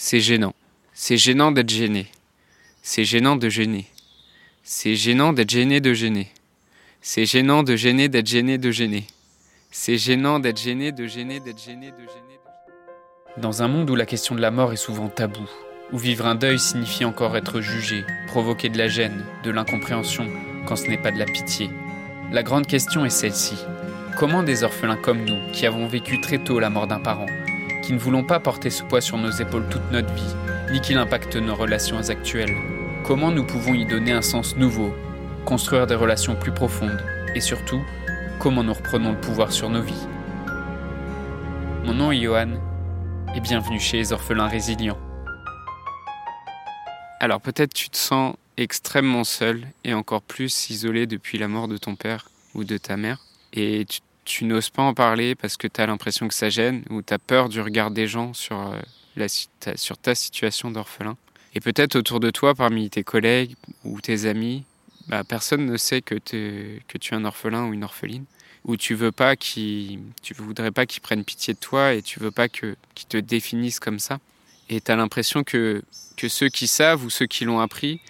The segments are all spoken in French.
C'est gênant. C'est gênant d'être gêné. C'est gênant de gêner. C'est gênant d'être gêné de gêner. C'est gênant de gêner d'être gêné de gêner. C'est gênant d'être gêné de gêner d'être gêné de gêner. Dans un monde où la question de la mort est souvent taboue, où vivre un deuil signifie encore être jugé, provoquer de la gêne, de l'incompréhension, quand ce n'est pas de la pitié, la grande question est celle-ci. Comment des orphelins comme nous, qui avons vécu très tôt la mort d'un parent, qui ne voulons pas porter ce poids sur nos épaules toute notre vie, ni qu'il impacte nos relations actuelles, comment nous pouvons y donner un sens nouveau, construire des relations plus profondes, et surtout, comment nous reprenons le pouvoir sur nos vies? Mon nom est Johan, et bienvenue chez les orphelins résilients. Alors peut-être tu te sens extrêmement seul et encore plus isolé depuis la mort de ton père ou de ta mère. Et tu, n'oses pas en parler parce que tu as l'impression que ça gêne ou tu as peur du regard des gens sur, euh, la, sur ta situation d'orphelin. Et peut-être autour de toi, parmi tes collègues ou tes amis, bah, personne ne sait que, que tu es un orphelin ou une orpheline. Ou tu veux pas tu voudrais pas qu'ils prennent pitié de toi et tu veux pas que, qu'ils te définissent comme ça. Et tu as l'impression que, que ceux qui savent ou ceux qui l'ont appris,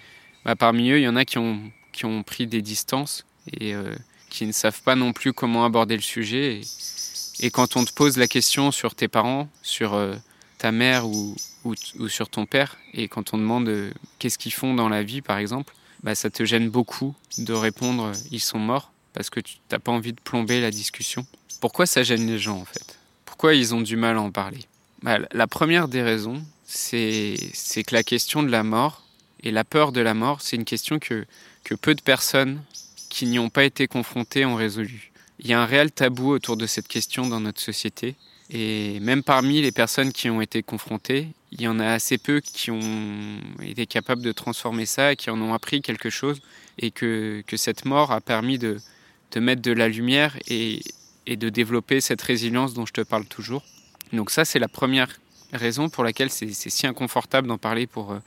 bah, parmi eux, il y en a qui ont, qui ont pris des distances et euh, qui ne savent pas non plus comment aborder le sujet. Et, quand on te pose la question sur tes parents, sur euh, ta mère ou, sur ton père, et quand on demande euh, qu'est-ce qu'ils font dans la vie, par exemple, bah, ça te gêne beaucoup de répondre ils sont morts parce que tu n'as pas envie de plomber la discussion. Pourquoi ça gêne les gens en fait? Pourquoi ils ont du mal à en parler? Bah, La première des raisons, c'est que la question de la mort, et la peur de la mort, c'est une question que, que peu de personnes qui n'y ont pas été confrontées ont résolu. Il y a un réel tabou autour de cette question dans notre société. Et même parmi les personnes qui ont été confrontées, il y en a assez peu qui ont été capables de transformer ça, qui en ont appris quelque chose, et que, que cette mort a permis de, de mettre de la lumière et, et de développer cette résilience dont je te parle toujours. Donc ça, c'est la première raison pour laquelle c'est si inconfortable d'en parler pour, euh,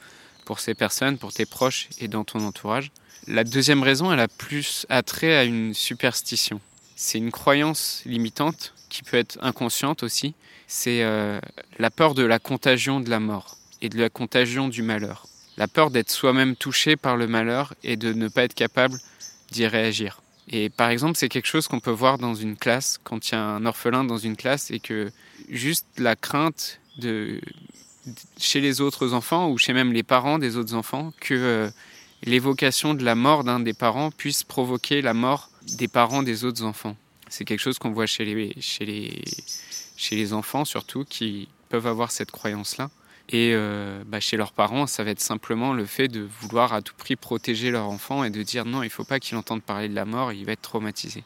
pour ces personnes, pour tes proches et dans ton entourage. La deuxième raison, elle a plus attrait à une superstition. C'est une croyance limitante qui peut être inconsciente aussi. C'est euh, la peur de la contagion de la mort et de la contagion du malheur. La peur d'être soi-même touché par le malheur et de ne pas être capable d'y réagir. Et par exemple, c'est quelque chose qu'on peut voir dans une classe, quand il y a un orphelin dans une classe et que juste la crainte de chez les autres enfants ou chez même les parents des autres enfants que euh, l'évocation de la mort d'un des parents puisse provoquer la mort des parents des autres enfants. C'est quelque chose qu'on voit chez les, chez, les, chez les enfants surtout qui peuvent avoir cette croyance-là. Et euh, bah, chez leurs parents, ça va être simplement le fait de vouloir à tout prix protéger leur enfant et de dire non, il ne faut pas qu'il entende parler de la mort, il va être traumatisé.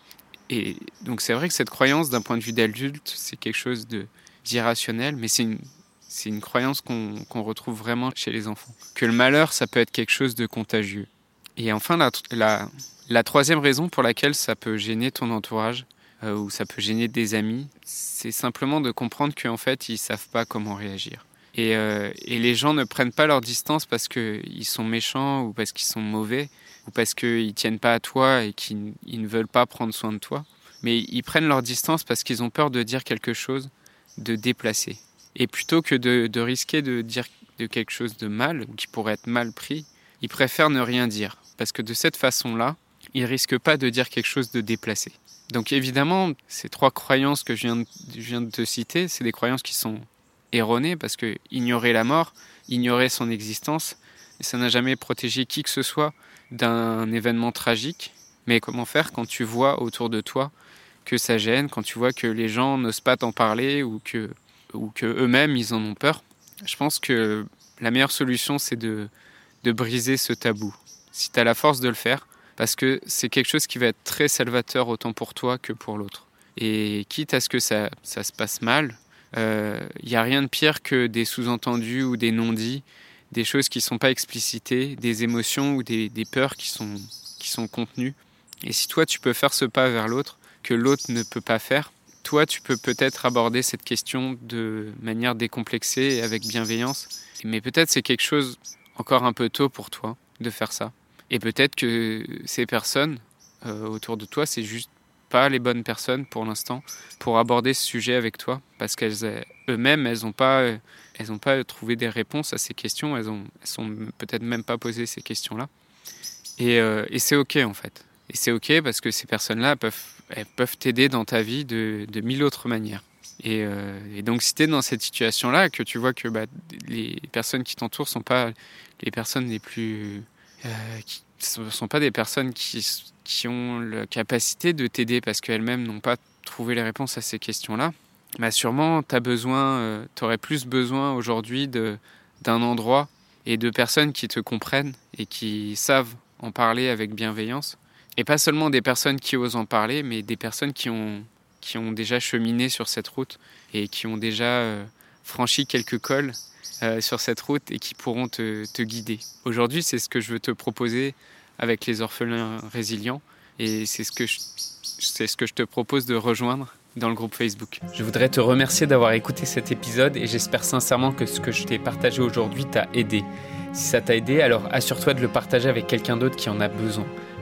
Et donc c'est vrai que cette croyance, d'un point de vue d'adulte, c'est quelque chose d'irrationnel, mais c'est une, c'est une croyance qu'on retrouve vraiment chez les enfants. Que le malheur, ça peut être quelque chose de contagieux. Et enfin, la, troisième raison pour laquelle ça peut gêner ton entourage, euh, ou ça peut gêner des amis, c'est simplement de comprendre qu'en fait, ils savent pas comment réagir. Et, euh, et, les gens ne prennent pas leur distance parce qu'ils sont méchants ou parce qu'ils sont mauvais ou parce qu'ils tiennent pas à toi et qu'ils ne veulent pas prendre soin de toi. Mais ils prennent leur distance parce qu'ils ont peur de dire quelque chose de déplacé. Et plutôt que de, risquer de dire de quelque chose de mal, ou qui pourrait être mal pris, ils préfèrent ne rien dire. Parce que de cette façon-là, ils risquent pas de dire quelque chose de déplacé. Donc évidemment, ces trois croyances que je viens de, je viens de te citer, c'est des croyances qui sont erronées parce que ignorer la mort, ignorer son existence, ça n'a jamais protégé qui que ce soit d'un événement tragique. Mais comment faire quand tu vois autour de toi que ça gêne, quand tu vois que les gens n'osent pas t'en parler ou que ou que eux-mêmes ils en ont peur. Je pense que la meilleure solution c'est de, de briser ce tabou. Si tu as la force de le faire, parce que c'est quelque chose qui va être très salvateur autant pour toi que pour l'autre. Et quitte à ce que ça, ça se passe mal, il euh, n'y a rien de pire que des sous-entendus ou des non-dits, des choses qui ne sont pas explicitées, des émotions ou des, des, peurs qui sont, qui sont contenues. Et si toi tu peux faire ce pas vers l'autre, que l'autre ne peut pas faire, toi, tu peux peut-être aborder cette question de manière décomplexée et avec bienveillance. Mais peut-être c'est quelque chose encore un peu tôt pour toi de faire ça. Et peut-être que ces personnes euh, autour de toi, c'est juste pas les bonnes personnes pour l'instant pour aborder ce sujet avec toi parce qu'elles eux-mêmes elles n'ont pas elles ont pas trouvé des réponses à ces questions elles ont elles sont peut-être même pas posé ces questions là et, et c'est ok en fait et c'est ok parce que ces personnes là peuvent peuvent t'aider dans ta vie de, de mille autres manières et, euh, donc, si tu es dans cette situation-là, que tu vois que bah, les personnes qui t'entourent sont pas les personnes les plus. Euh, sont pas des personnes qui, qui ont la capacité de t'aider parce qu'elles-mêmes n'ont pas trouvé les réponses à ces questions-là, bah sûrement tu euh, aurais plus besoin aujourd'hui d'un endroit et de personnes qui te comprennent et qui savent en parler avec bienveillance. Et pas seulement des personnes qui osent en parler, mais des personnes qui ont qui ont déjà cheminé sur cette route et qui ont déjà euh, franchi quelques cols euh, sur cette route et qui pourront te, guider. Aujourd'hui, c'est ce que je veux te proposer avec les orphelins résilients et c'est ce c'est ce que je te propose de rejoindre dans le groupe Facebook. Je voudrais te remercier d'avoir écouté cet épisode et j'espère sincèrement que ce que je t'ai partagé aujourd'hui t'a aidé. Si ça t'a aidé, alors assure-toi de le partager avec quelqu'un d'autre qui en a besoin.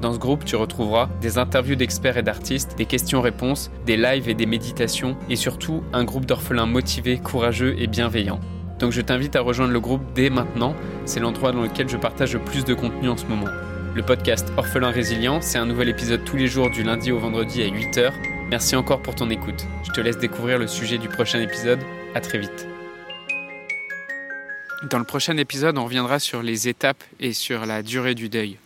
Dans ce groupe, tu retrouveras des interviews d'experts et d'artistes, des questions-réponses, des lives et des méditations, et surtout un groupe d'orphelins motivés, courageux et bienveillants. Donc je t'invite à rejoindre le groupe dès maintenant, c'est l'endroit dans lequel je partage le plus de contenu en ce moment. Le podcast Orphelin Résilient, c'est un nouvel épisode tous les jours du lundi au vendredi à 8h. Merci encore pour ton écoute. Je te laisse découvrir le sujet du prochain épisode. À très vite. Dans le prochain épisode, on reviendra sur les étapes et sur la durée du deuil.